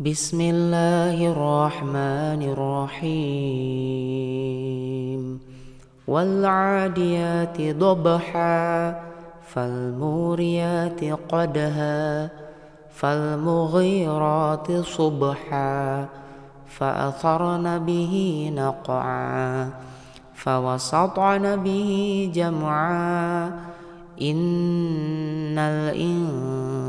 بسم الله الرحمن الرحيم والعاديات ضبحا فالموريات قدها فالمغيرات صبحا فأثرن به نقعا فوسطن به جمعا إن الإنسان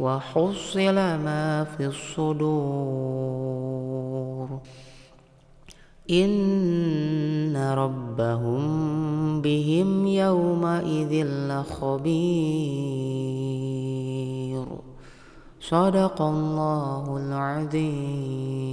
وحصل ما في الصدور. إن ربهم بهم يومئذ لخبير. صدق الله العظيم.